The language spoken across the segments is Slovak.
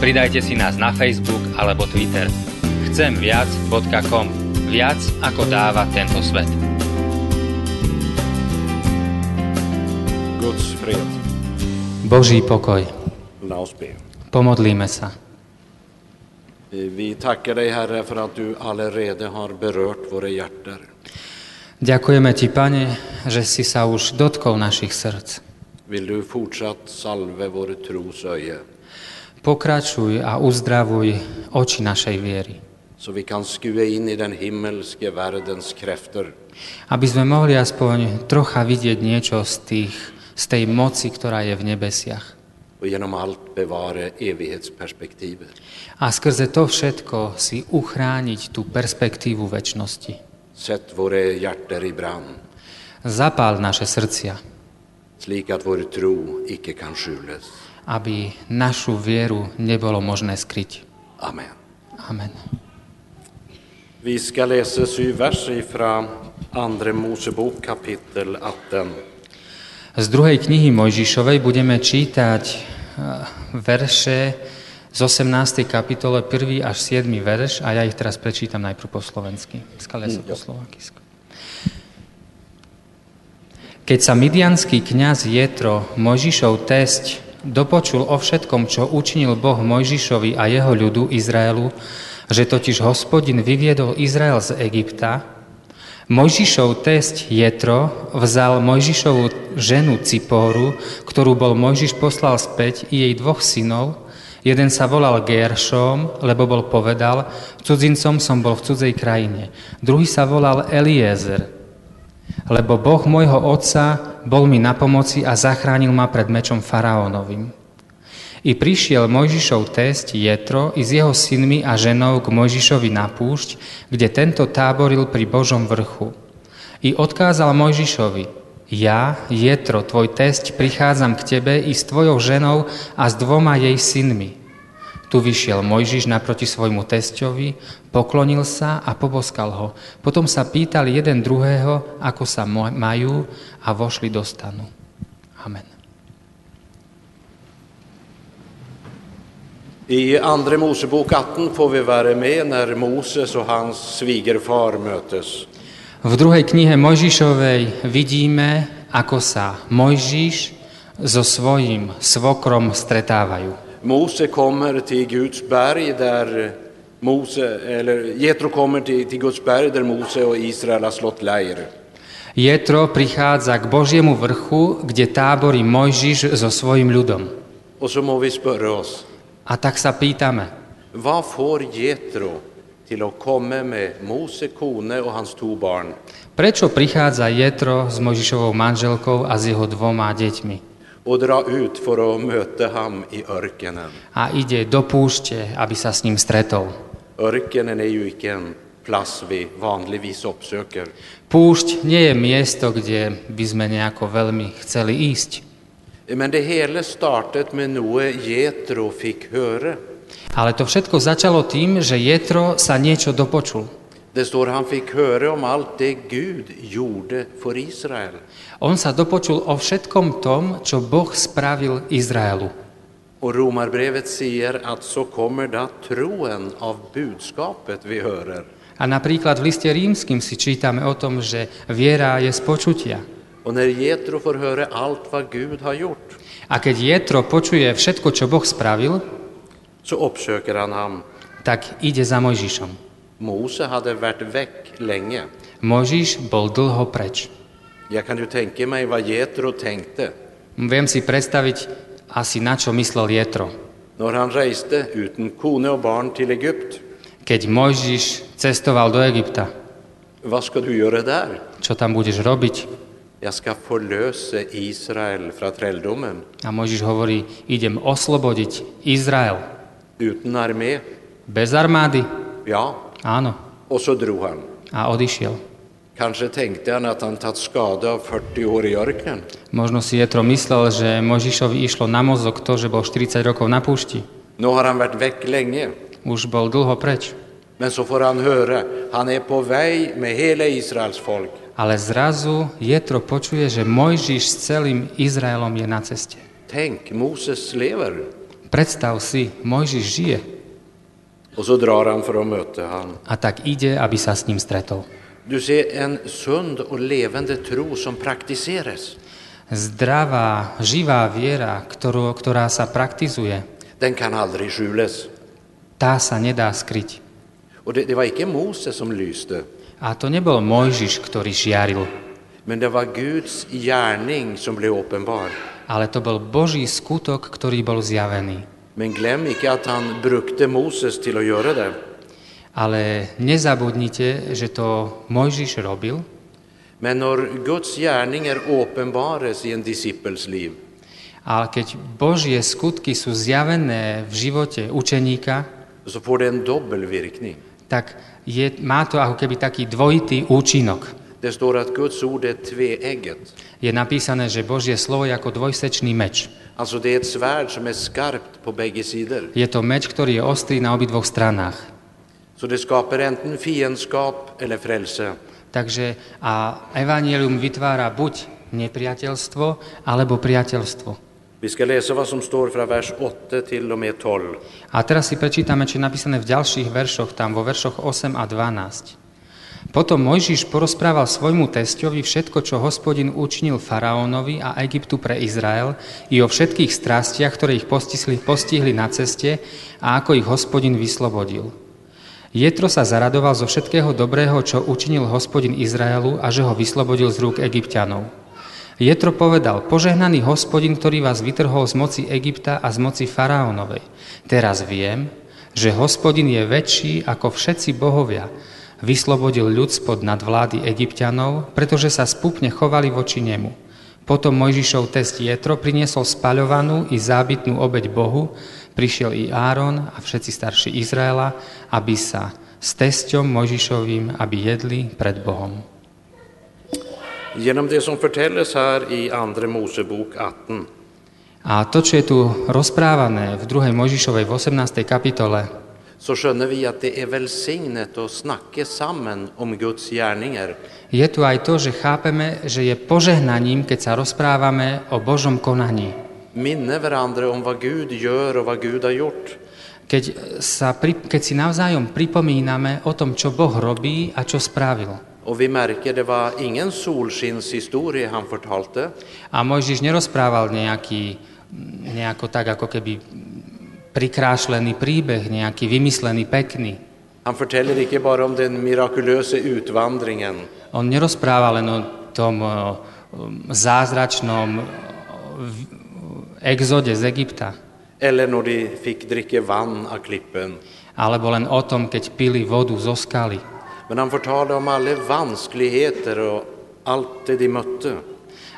Pridajte si nás na Facebook alebo Twitter. Chcemviac.com Viac ako dáva tento svet. Boží pokoj. Pomodlíme sa. Vi tackar dig Herre för att du allerede har berört våra hjärtan. Ďakujeme Ti, Pane, že si sa už dotkol našich srdc. Vill du fortsatt salve vår tros öje. Pokračuj a uzdravuj oči našej viery. Så vi kan skue in i den himmelske världens krafter. Aby sme mohli aspoň trocha vidieť niečo z tých z tej moci, ktorá je v nebesiach. A skrze to všetko si uchrániť tú perspektívu väčšnosti. Zapál naše srdcia. Aby našu vieru nebolo možné skryť. Amen. Amen. Vi ska läsa sju verser från Andre Mosebok kapitel 18. Z druhej knihy Mojžišovej budeme čítať e, verše z 18. kapitole 1. až 7. verš a ja ich teraz prečítam najprv po slovensky. Mm, po Keď sa midianský kňaz Jetro, Mojžišov test, dopočul o všetkom, čo učinil Boh Mojžišovi a jeho ľudu Izraelu, že totiž hospodin vyviedol Izrael z Egypta, Mojžišov test Jetro vzal Mojžišovú ženu Cipóru, ktorú bol Mojžiš poslal späť, i jej dvoch synov. Jeden sa volal Geršom, lebo bol povedal, cudzincom som bol v cudzej krajine. Druhý sa volal Eliezer, lebo Boh môjho otca bol mi na pomoci a zachránil ma pred mečom faraónovým. I prišiel Mojžišov test Jetro i s jeho synmi a ženou k Mojžišovi na púšť, kde tento táboril pri Božom vrchu. I odkázal Mojžišovi, ja, Jetro, tvoj test, prichádzam k tebe i s tvojou ženou a s dvoma jej synmi. Tu vyšiel Mojžiš naproti svojmu testovi, poklonil sa a poboskal ho. Potom sa pýtal jeden druhého, ako sa majú a vošli do stanu. Amen. I Andre Mosebok 18 får vi vara med när Moses och hans svigerfar mötes. V druhej knihe Mojžišovej vidíme, ako sa Mojžiš so svojím svokrom stretávajú. Mose kommer till Guds berg där Mose, eller Jetro kommer till, till Guds berg där Mose och Israel har slått leir. Jetro prichádza k Božiemu vrchu, kde táborí Mojžiš so svojím ľudom. Och så må vi spöra oss, a tak sa pýtame, Vad får Jetro till att komma med Mose kone och hans två barn? Prečo prichádza Jetro s Možišovou manželkou a s jeho dvoma deťmi? Och dra ut för att möta ham i örkenen. A ide do púšte, aby sa s ním stretol. Örkenen är ju inte en plats vi vanligtvis uppsöker. Púšť nie je miesto, kde by sme nejako veľmi chceli ísť. Men det hele startet med noe Jetro fikk høre. Ale to všetko začalo tým, že Jetro sa niečo dopočul. Det står han fick höra om allt det Gud gjorde för Israel. On sa dopočul o všetkom tom, čo Boh spravil Izraelu. Och Romarbrevet säger att så kommer då troen av budskapet vi hörer. A napríklad v liste rímským si čítame o tom, že viera je z počutia. Och när Jetro får höra allt vad Gud har gjort, A keď Jetro počuje všetko, čo Boh spravil, så uppsöker han ham. tak ide za Mojžišom. Mose hade varit väck länge. Mojžiš bol dlho preč. Jag kan ju tänka mig vad Jetro tänkte Viem si predstaviť asi na čo myslel Jetro. när han reste utan kone och barn till Egypt. Keď Mojžiš cestoval do Egypta, Vad ska du göra där? čo tam budeš robiť? Jag ska förlösa Israel från träldomen. A Mojžiš hovorí, idem oslobodiť Izrael. utan armé. Bez armády? Ja, Áno. och så drog han. A odišiel. Kanske tänkte han att han tagit skada av 40 år i öknen. Možno si Jetro myslel, že Možišovi išlo na mozog to, že bol 40 rokov na púšti. Nu har han varit väck länge. Už bol dlho preč. Men så får han höra, han är på väg med hela Israels folk. Ale zrazu Jetro počuje, že Mojžiš s celým Izraelom je na ceste. Tänk, Moses lever. Predstav si, Mojžiš žije. A tak ide, aby sa s ním stretol. Du ser en sund och levande tro som praktiseras. Zdravá, živá viera, ktorú, ktorá sa praktizuje, Den kan aldrig skjulas. tá sa nedá skryť. Och det, det var icke Moses som lyste, A to nebol Mojžiš, ktorý žiaril, men det var Guds gärning som blev uppenbar. ale to bol Boží skutok, ktorý bol zjavený. Men glöm icke att han brukte Moses till att göra det. Ale nezabudnite, že to Mojžiš robil, Men när Guds gärningar uppenbaras i en discipels liv, ale keď Božie skutky sú zjavené v živote učeníka, så får det en dobbelvirkning. tak je, má to ako keby taký dvojitý účinok. Det står att Guds ord är tveegget. Je napísané, že Božie slovo je ako dvojsečný meč. Alltså det är ett svärd som är skarpt på bägge sidor. Je to meč, ktorý je ostrý na obidvoch stranách. Så det skapar enten fiendskap eller frälse. Takže a evanielium vytvára buď nepriateľstvo, alebo priateľstvo. Vi ska läsa vad som står från vers 8 till och med 12. A teraz si prečítame, čo je napísané v ďalších veršoch, tam vo veršoch 8 a 12. Potom Mojžiš porozprával svojmu testovi všetko, čo hospodin učinil faraónovi a Egyptu pre Izrael i o všetkých strastiach, ktoré ich postihli, postihli na ceste a ako ich hospodin vyslobodil. Jetro sa zaradoval zo všetkého dobrého, čo učinil hospodin Izraelu a že ho vyslobodil z rúk Egyptianov. Jetro povedal, požehnaný hospodin, ktorý vás vytrhol z moci Egypta a z moci faraónovej. Teraz viem, že hospodin je väčší ako všetci bohovia. Vyslobodil ľud spod nadvlády Egyptianov, pretože sa spupne chovali voči nemu. Potom Mojžišov test Jetro priniesol spaľovanú i zábytnú obeď Bohu, prišiel i Áron a všetci starší Izraela, aby sa s testom Mojžišovým, aby jedli pred Bohom. Genom det som förtälles här i Andra Mosebok 18 A to, čo je tu rozprávané v 2. Mojžišovej v 18. kapitole, så skönner vi att det är välsignet att snacka samman om Guds gärningar. je tu aj to, že chápeme, že je požehnaním, keď sa rozprávame o Božom konaní. Minne varandra om vad Gud gör och vad Gud har gjort. Keď, sa, pri- keď si navzájom pripomíname o tom, čo Boh robí a čo spravil. Och vi märker det var ingen solskinshistoria han fortalte, A Mojžiš nerozprával nejaký, nejako tak, ako keby prikrášlený príbeh, nejaký vymyslený, pekný. Han fortäller icke bara om den mirakulösa utvandringen, On nerozpráva len o tom zázračnom exode z Egypta, eller när de fick dricka vann av klippen. alebo len o tom, keď pili vodu zo skaly. Men han fortalte om alla vanskligheter och allt det de mötte.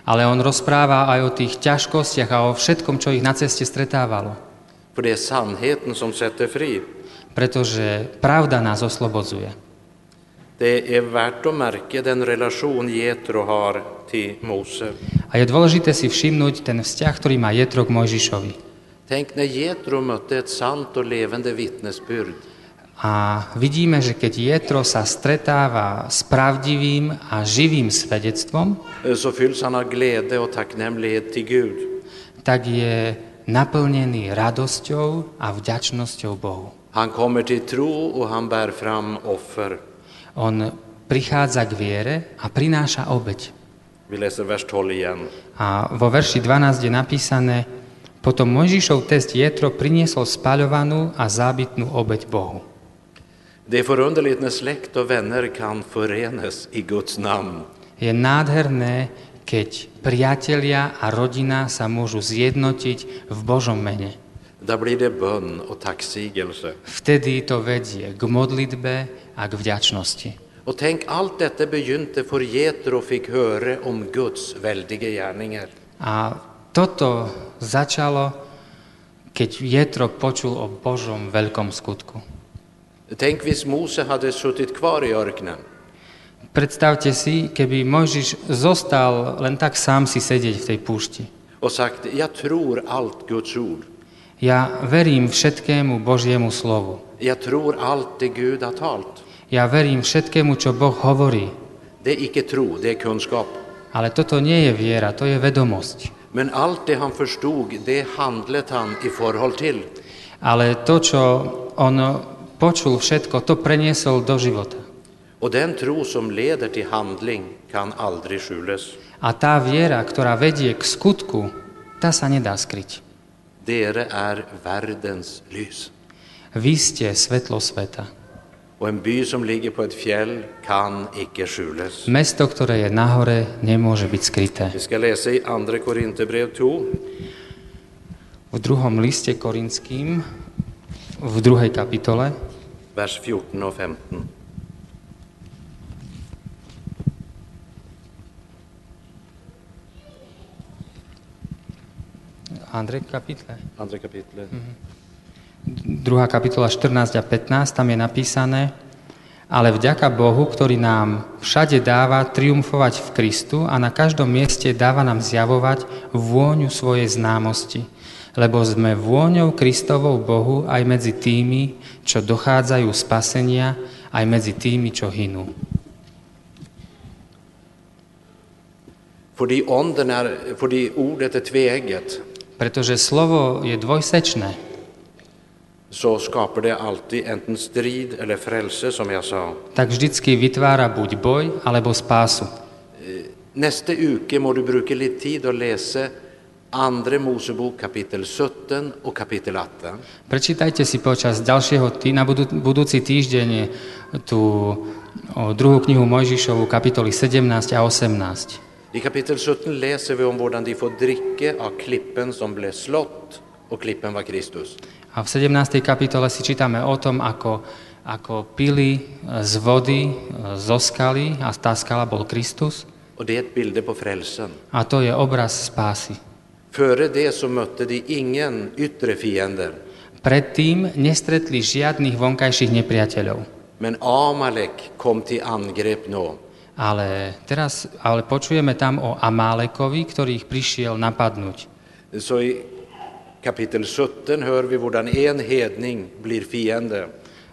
Ale on rozpráva aj o tých ťažkostiach a o všetkom, čo ich na ceste stretávalo. För det är sannheten som sätter fri. Pretože pravda nás oslobodzuje. Det är värt att märka den relation Jetro har till Mose. A je dôležité si všimnúť ten vzťah, ktorý má Jetro k Mojžišovi. Tänk när Jetro mötte ett sant och levande vittnesbyrd. A vidíme, že keď Jetro sa stretáva s pravdivým a živým svedectvom, eh, Gud. tak je naplnený radosťou a vďačnosťou Bohu. Han kommer till tro och han bär fram offer. On prichádza k viere a prináša obeď. Vi läser vers 12 igen. A vo verši 12 je napísané, potom Mojžišov test Jetro priniesol spaľovanú a zábytnú obeď Bohu. Det är förunderligt när släkt och vänner kan förenas i Guds namn. Je nádherné, keď priatelia a rodina sa môžu zjednotiť v Božom mene. Vtedy to vedie k modlitbe a k vďačnosti. Och tänk, allt detta begynte för Jetro fick höra om Guds väldiga gärningar. A toto začalo keď Jetro počul o Božom veľkom skutku. Tänk hvis Mose hade suttit kvar i öknen Predstavte si, keby Mojžiš zostal len tak sám si sedieť v tej púšti. och sagt jag tror allt Guds ord. Ja verím všetkému Božiemu slovu. Jag tror allt det Gud har talt. Ja verím všetkému, čo Boh hovorí. Det är icke tro, det är kunskap. Ale toto nie je viera, to je vedomosť. Men allt det han förstod, det handlet han i förhåll till. Ale to, čo on počul všetko, to preniesol do života. Och den tro som leder till handling kan aldrig skjules. A tá viera, ktorá vedie k skutku, tá sa nedá skryť. Dere är världens lys. Vy ste svetlo sveta. Och en by som ligger på ett fjäll kan icke skjules. Mesto, ktoré je nahore, nemôže byť skryté. Vi ska läsa i Andra Korinthierbrev 2, V druhom liste Korinským, v druhej kapitole, vers 14 och 15. Andrej kapitole, Andra kapitlet. druhá kapitola 14 a 15, tam je napísané, ale vďaka Bohu, ktorý nám všade dáva triumfovať v Kristu a na každom mieste dáva nám zjavovať vôňu svojej známosti. Lebo sme vôňou Kristovou Bohu aj medzi tými, čo dochádzajú spasenia, aj medzi tými, čo hynú. Fordi, ånden är, fordi ordet är tveegget Pretože slovo je dvojsečné, så skapar det alltid enten strid eller frälse, som jag sa. tak vždycky vytvára buď boj alebo spásu. Nästa uke må du bruka lite tid och läsa Andra Mosebok kapitel 17 och kapitel 18. Prečítajte si počas ďalšieho tý, na budú, budúci týždeň tú o, druhú knihu Mojžišovu, kapitoly 17 a 18. I kapitel 17 läser vi om hur de får dricka av klippen som blev slått och klippen var Kristus. A v 17. kapitole si čítame o tom, ako, ako pili z vody, e, zo skaly a tá skala bol Kristus. Och det är ett bilde på frälsen. A to je obraz spásy. Före det så mötte de ingen yttre fiender. Predtým nestretli žiadnych vonkajších nepriateľov. Men Amalek kom till angrepp nå. Ale teraz ale počujeme tam o Amálekovi, ktorý ich prišiel napadnúť. Så i kapitel 17 hör vi hur en hedning blir fiende.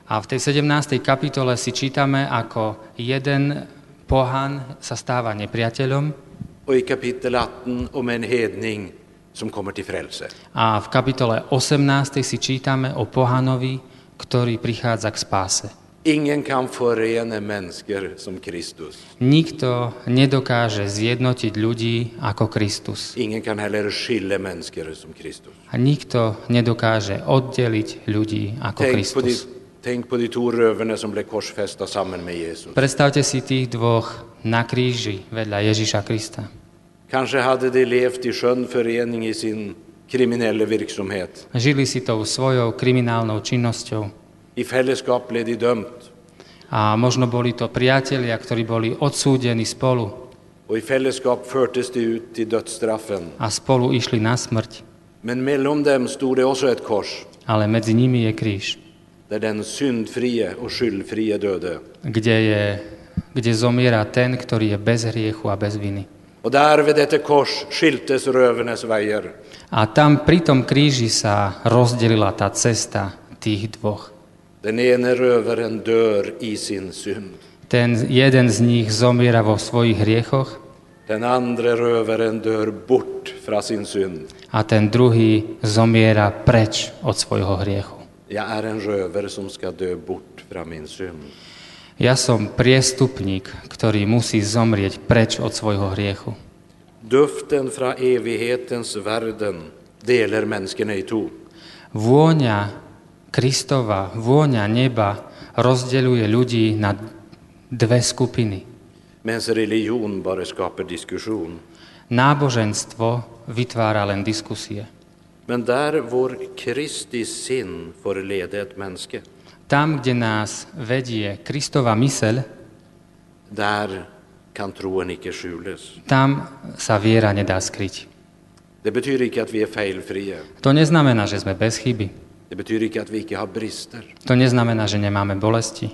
A v tej 17. kapitole si čítame, ako jeden pohan sa stáva nepriateľom Och i kapitel 18 om en hedning som kommer till frälse. a v kapitole 18. si čítame o pohanovi, ktorý prichádza k spáse. Ingen kan förena människor som Kristus. Nikto nedokáže zjednotiť ľudí ako Kristus. Ingen kan heller skilja människor som Kristus. A nikto nedokáže oddeliť ľudí ako Tänk på, de, Kristus. tänk på de två rövarna som blev korsfästa samman med Jesus. Predstavte si tých dvoch na kríži vedľa Ježiša Krista. Kanske hade de levt i skön förening i sin kriminella verksamhet. Žili si tou svojou kriminálnou činnosťou I fällskap blev de dömt a možno boli to priatelia, ktorí boli odsúdení spolu och i fällskap fördes de ut till dödsstraffen. a spolu išli na smrť. Men mellan dem stod det också ett kors Ale medzi nimi je kríž, där den syndfrie och skyldfrie döde. kde, je, kde zomiera ten, ktorý je bez hriechu a bez viny. Och där vid detta kors skiltes rövarnas vägar. A tam pri tom kríži sa rozdelila tá cesta tých dvoch. Den ene rövaren dör i sin synd. Ten jeden z nich zomiera vo svojich hriechoch Den andra rövaren dör bort från sin synd. a ten druhý zomiera preč od svojho hriechu. Jag är en rövare som ska dö bort från min synd. Ja som priestupník, ktorý musí zomrieť preč od svojho hriechu. Duften från evighetens världen delar människorna i to. Vôňa Kristova, vôňa neba rozdeľuje ľudí na dve skupiny. Medan religion bara skapar diskussion. Náboženstvo vytvára len diskusie. Men där vår Kristi sinn får leda ett mänske, Tam, kde nás vedie Kristova myseľ, där kan troen icke skjules. tam sa viera nedá skryť. Det betyder ikke at vi er feilfrie. To neznamená, že sme bez chyby. Det betyder ikke at vi ikke har brister. To neznamená, že nemáme bolesti.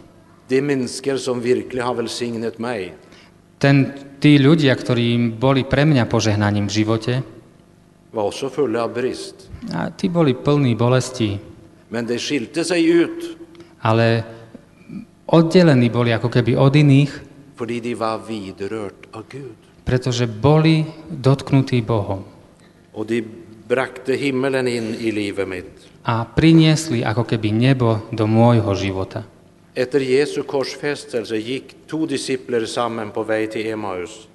Ten, tí ľudia, ktorí boli pre mňa požehnaním v živote, a tí boli plní bolesti, Men de skilte sig ut ale oddelení boli ako keby od iných, fordi de var vidrørt av Gud. pretože boli dotknutí Bohom Och de brakte himmelen in i livet mitt. A priniesli ako keby nebo do môjho života. Efter Jesu korsfästelse gick två discipler samman på väg till Emmaus.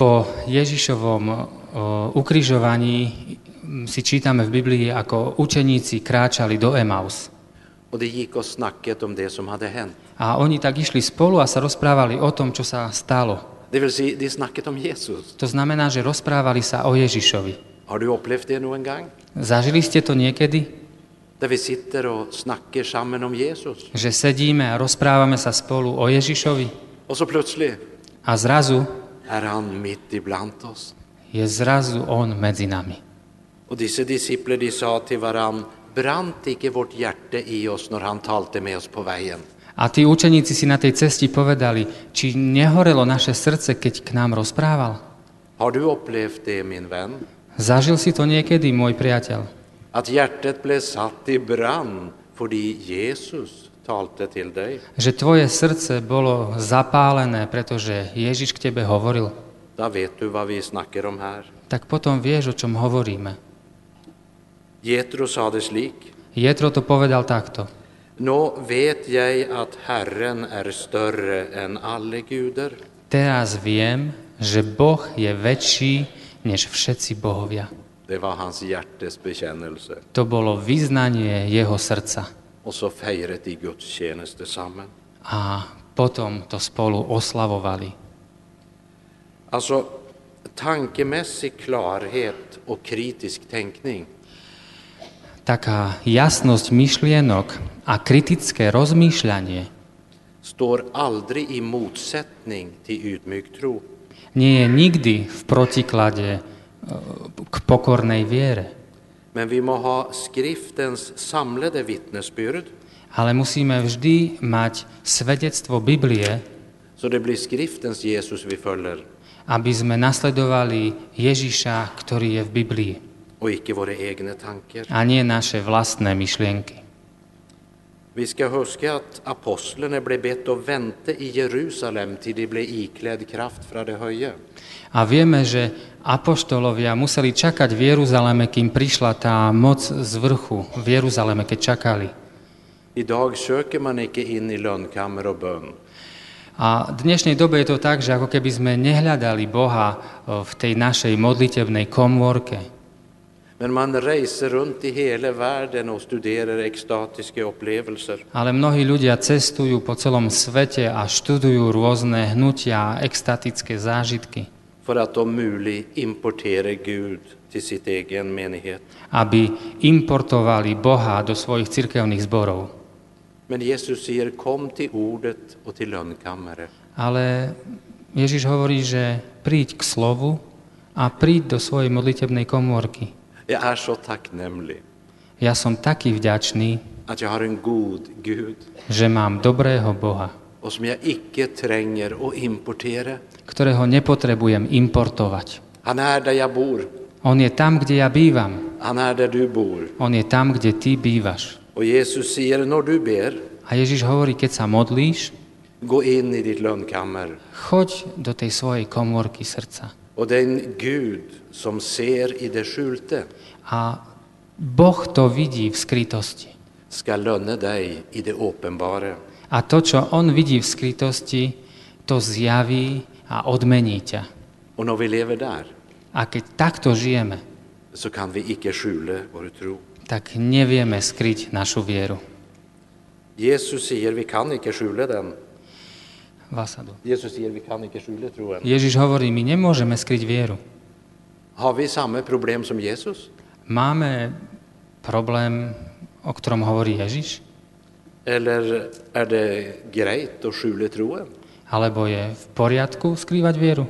Po Ježišovom o, ukrižovaní si čítame v Biblii, ako učeníci kráčali do Emaus. Och de gick och snackade om det som hade hänt. A oni tak išli spolu a sa rozprávali o tom, čo sa stalo. Det vill säga, de snackade om Jesus. To znamená, že rozprávali sa o Ježišovi. Har du upplevt det någon gång? Zažili ste to niekedy? Vi sitter om Jesus. Že sedíme a rozprávame sa spolu o Ježišovi så a zrazu är han mitt ibland oss. je zrazu On medzi nami. Och dessa discipler de sa till varann, brant icke vårt hjärta i oss när han talte med oss på vägen? A tí učeníci si na tej cesti povedali, či nehorelo naše srdce, keď k nám rozprával. Har du upplevt det min vän? Zažil si to niekedy, môj priateľ? Att hjärtat blev satt i brand fordi Jesus talte till dig? Že tvoje srdce bolo zapálené, pretože Ježiš k tebe hovoril? Då vet du vad vi snackar om här. Tak potom vieš, o čom hovoríme. Jetro sa det slik. Jetro to povedal takto. Nå vet jag att Herren är större än alla gudar. Teraz viem, že Boh je väčší než všetci bohovia. Det var hans hjärtes bekännelse. To bolo vyznanie jeho srdca. Och så de. A potom to spolu oslavovali. Alltså, tankemässig klarhet och kritisk tänkning. Taká jasnosť myšlienok a kritické rozmýšľanie står aldrig i motsättning till ödmjuk tro. Nie je nikdy v protiklade e, k pokornej viere. Men vi må ha skriftens samlade vittnesbyrd Ale musíme vždy mať svedectvo Biblie, så det blir skriftens Jesus vi följer aby sme nasledovali Ježiša, ktorý je v Biblii, och icke våra egna tankar. a nie naše vlastné myšlienky. Vi ska huska att apostlarna blev bett att vänta i Jerusalem till de blev iklädd kraft från det höje. A vieme, že apoštolovia museli čakať v Jeruzaleme, kým prišla tá moc z vrchu v Jeruzaleme, keď čakali. Idag söker man icke in i lönnkammer och bön. A v dnešnej dobe je to tak, že ako keby sme nehľadali Boha o, v tej našej modlitebnej komórke, ale mnohí ľudia cestujú po celom svete a študujú rôzne hnutia a extatické zážitky, aby importovali Boha do svojich cirkevných zborov. Ale Ježiš hovorí, že príď k slovu a príď do svojej modlitebnej komórky. Jag är så tacknämlig Ja som taký vďačný, att jag har en god Gud že mám dobrého Boha, och som jag icke tränger och importera. ktorého nepotrebujem importovať. Han är där jag bor. On je tam, kde ja bývam. Han är där du bor. On je tam, kde ty bývaš. Och Jesus säger när du ber, A Ježiš hovorí, keď sa modlíš, gå in i ditt lönnkammer. choď do tej svojej komórky srdca. Och den Gud som ser i det skjulte A Boh to vidí v skrytosti. ska lönna dig i det uppenbara. A to, čo On vidí v skrytosti, to zjaví a odmení ťa. Och när vi lever där A keď takto žijeme, så kan vi icke skjula vår tro. tak nevieme skryť našu vieru. Jesus säger vi kan icke skjula den. Vasadu. Jesus vi kan troen. Ježiš hovorí, my nemôžeme skryť vieru. Har vi samma problem som Jesus? Máme problém, o ktorom hovorí Ježiš? Eller det troen? Alebo je v poriadku skrývať vieru?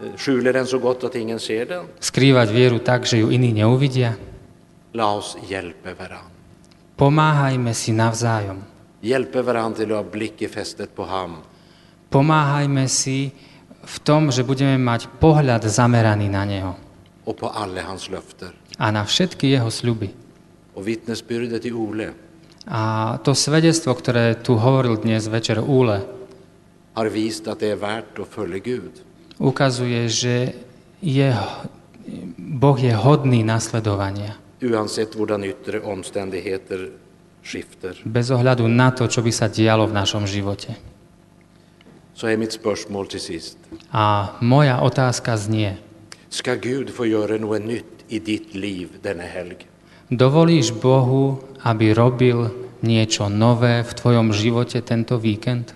Eh, Skjuler den så gott att ingen ser den? Skrývať vieru tak, že ju iní neuvidia? La oss varann. Pomáhajme si navzájom. Hjälpa varann till att ha blicken fästet på ham. Pomáhajme si v tom, že budeme mať pohľad zameraný na Neho a na všetky Jeho sľuby. A to svedectvo, ktoré tu hovoril dnes večer Úle, ukazuje, že je, Boh je hodný nasledovania. Oavsett hvordan yttre omständigheter skifter. Bez ohľadu na to, čo by sa dialo v našom živote. Så är mitt spörsmål till sist. A moja otázka znie, Ska Gud få göra något nytt i ditt liv denna helg? dovolíš Bohu, aby robil niečo nové v tvojom živote tento víkend?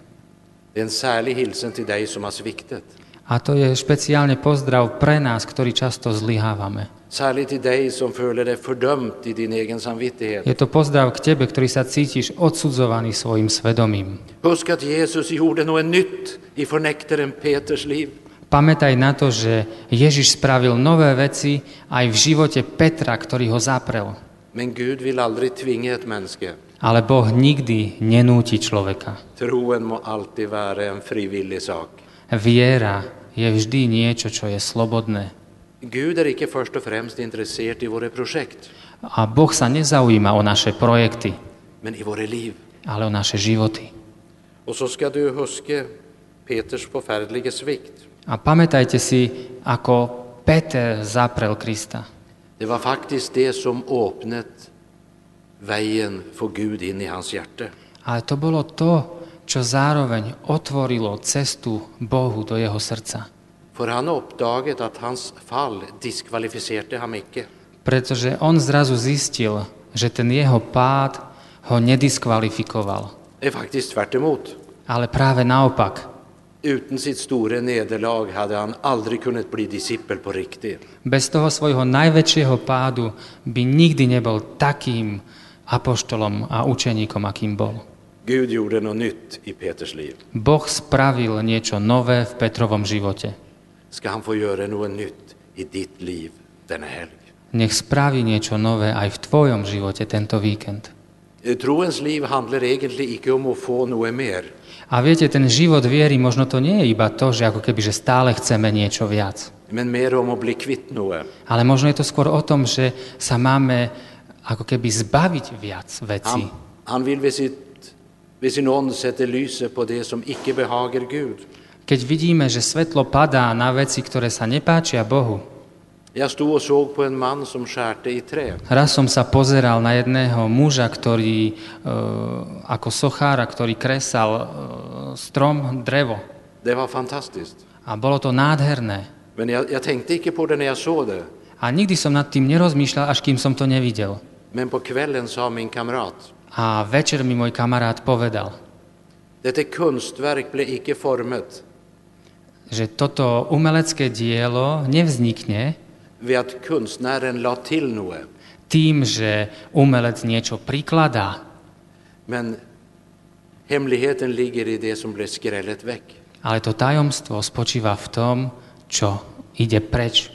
Det är en särlig hilsen till dig som har sviktat. A to je špeciálne pozdrav pre nás, ktorí často zlyhávame. Särskilt till dig som följer dig fördömt i din egen samvittighet. Je to pozdrav k tebe, ktorý sa cítiš odsudzovaný svojim svedomím. Husk att Jesus gjorde något nytt i förnektaren Peters liv. Pamätaj na to, že Ježiš spravil nové veci aj v živote Petra, ktorý ho zaprel. Men Gud vill aldrig tvinga ett människa. Ale Boh nikdy nenúti človeka. Troen må alltid vara en frivillig sak. Viera je vždy niečo, čo je slobodné. Gud är icke först och främst intresserad i våra projekt, A Boh sa nezaujíma o naše projekty, men i våra liv. ale o naše životy. Och så ska du huska Peters förfärliga svikt. A pamätajte si, ako Peter zaprel Krista. Det var faktiskt det som öppnat vägen för Gud in i hans hjärta. Ale to bolo to, čo zároveň otvorilo cestu Bohu do jeho srdca. För han uppdaget att hans fall diskvalificerade han icke. Pretože on zrazu zistil, že ten jeho pád ho nediskvalifikoval. Det är faktiskt tvärt emot. Ale práve naopak. Utan sitt stora nederlag hade han aldrig kunnat bli discipel på riktigt. Bez toho svojho najväčšieho pádu by nikdy nebol takým apoštolom a učeníkom, akým bol. Gud gjorde något nytt i Peters liv. Boh spravil niečo nové v Petrovom živote. Ska han få göra något nytt i ditt liv denna helg? Nech spraví niečo nové aj v tvojom živote tento víkend. Eh, Troens liv handlar egentligen icke om att få något mer. A viete, ten život viery, možno to nie je iba to, že ako keby, že stále chceme niečo viac. men mer om att bli kvitt något. Ale možno je to skôr o tom, že sa máme ako keby zbaviť viac vecí. Han, han vill vid, sitt, vid sin ånd sätta lyset på det som icke behagar Gud. Keď vidíme, že svetlo padá na veci, ktoré sa nepáčia Bohu, Jag stod och såg på en man som skärte i trä. raz som sa pozeral na jedného muža, ktorý e, ako sochára, ktorý kresal e, strom, drevo. Det var fantastiskt. A bolo to nádherné. Men jag, jag tänkte icke på det när jag såg det. A nikdy som nad tým nerozmýšľal, až kým som to nevidel. Men på kvällen sa min kamrat, A večer mi môj kamarát povedal, detta konstverk blev icke formet že toto umelecké dielo nevznikne tým, že umelec niečo prikladá, ale to tajomstvo spočíva v tom, čo ide preč.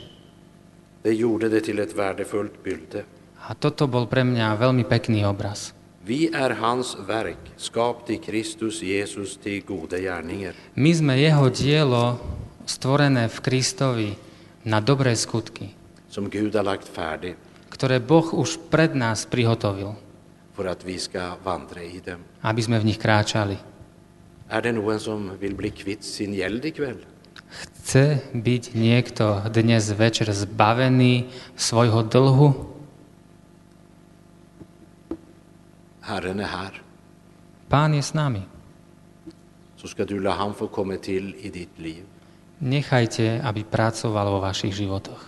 A toto bol pre mňa veľmi pekný obraz. Vi är hans verk, skapt i Kristus Jesus till goda gärningar. My sme jeho dielo stvorené v Kristovi na dobré skutky, som Gud har lagt färdig ktoré Boh už pred nás prihotovil, för att vi ska vandra i dem. aby sme v nich kráčali. Är det någon som vill bli kvitt sin gäld ikväll? Chce byť niekto dnes večer zbavený svojho dlhu? Herren är här. Pán je s nami. Så ska du la han få komma till i ditt liv Nechajte, aby pracoval vo vašich životoch.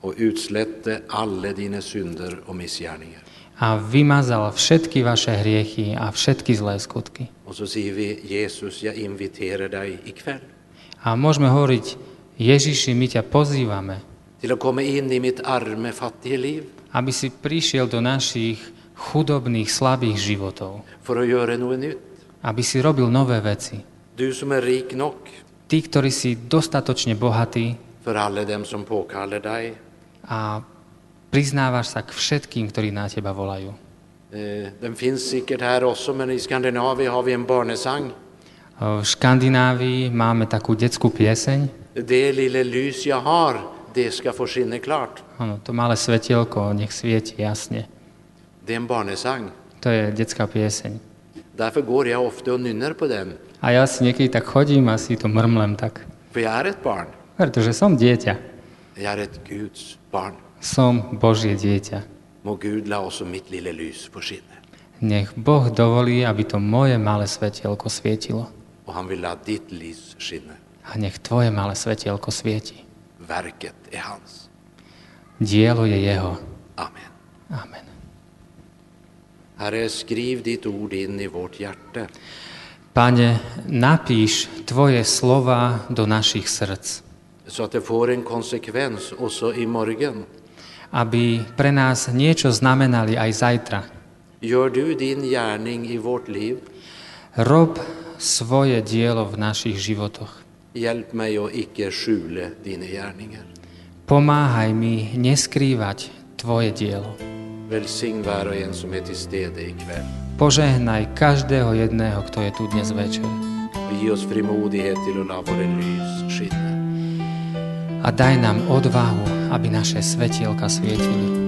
och utslätte alla dina synder och missgärningar. A vymazal všetky vaše hriechy a všetky zlé skutky. Och så säger vi Jesus, jag inviterar dig ikväll A môžeme hovoriť, Ježiši, my ťa pozývame, till att komma in i mitt arme fattiga liv aby si prišiel do našich chudobných, slabých životov. Aby si robil nové veci. Nog, Tí, ktorí si dostatočne bohatí, a priznávaš sa k všetkým, ktorí na teba volajú. Eh. V Škandinávii máme takú detskú pieseň. Áno, to malé svetielko, nech svieti jasne. Det är en barnesang. To je detská pieseň. Därför går jag ofta och nynnar på den. A ja si niekedy tak chodím a si to mrmlem tak. För jag är ett barn. Pretože som dieťa. Jag är ett Guds barn. Som Božie dieťa. Må Gud la också mitt lilla lys få skinna. Nech Boh dovolí, aby to moje malé svetielko svietilo. Och han vill la ditt lys skinna. A nech tvoje malé svetielko svieti. Verket är hans. Dielo je jeho. Amen. Amen. Herre, skriv ditt ord in i vårt hjärta. Pane, napíš Tvoje slova do našich srdc, så att det får en konsekvens också imorgon. aby pre nás niečo znamenali aj zajtra. Gör du din gärning i vårt liv. Rob svoje dielo v našich životoch. Hjälp mig att icke skjula dina gärningar. Pomáhaj mi neskrývať Tvoje dielo. Välsign var och en som är till stede ikväll. Požehnaj každého jedného, kto je tu dnes večer. Och ge oss frimodighet till att låta våra lys skinna. A daj nám odvahu, aby naše svetielka svietili.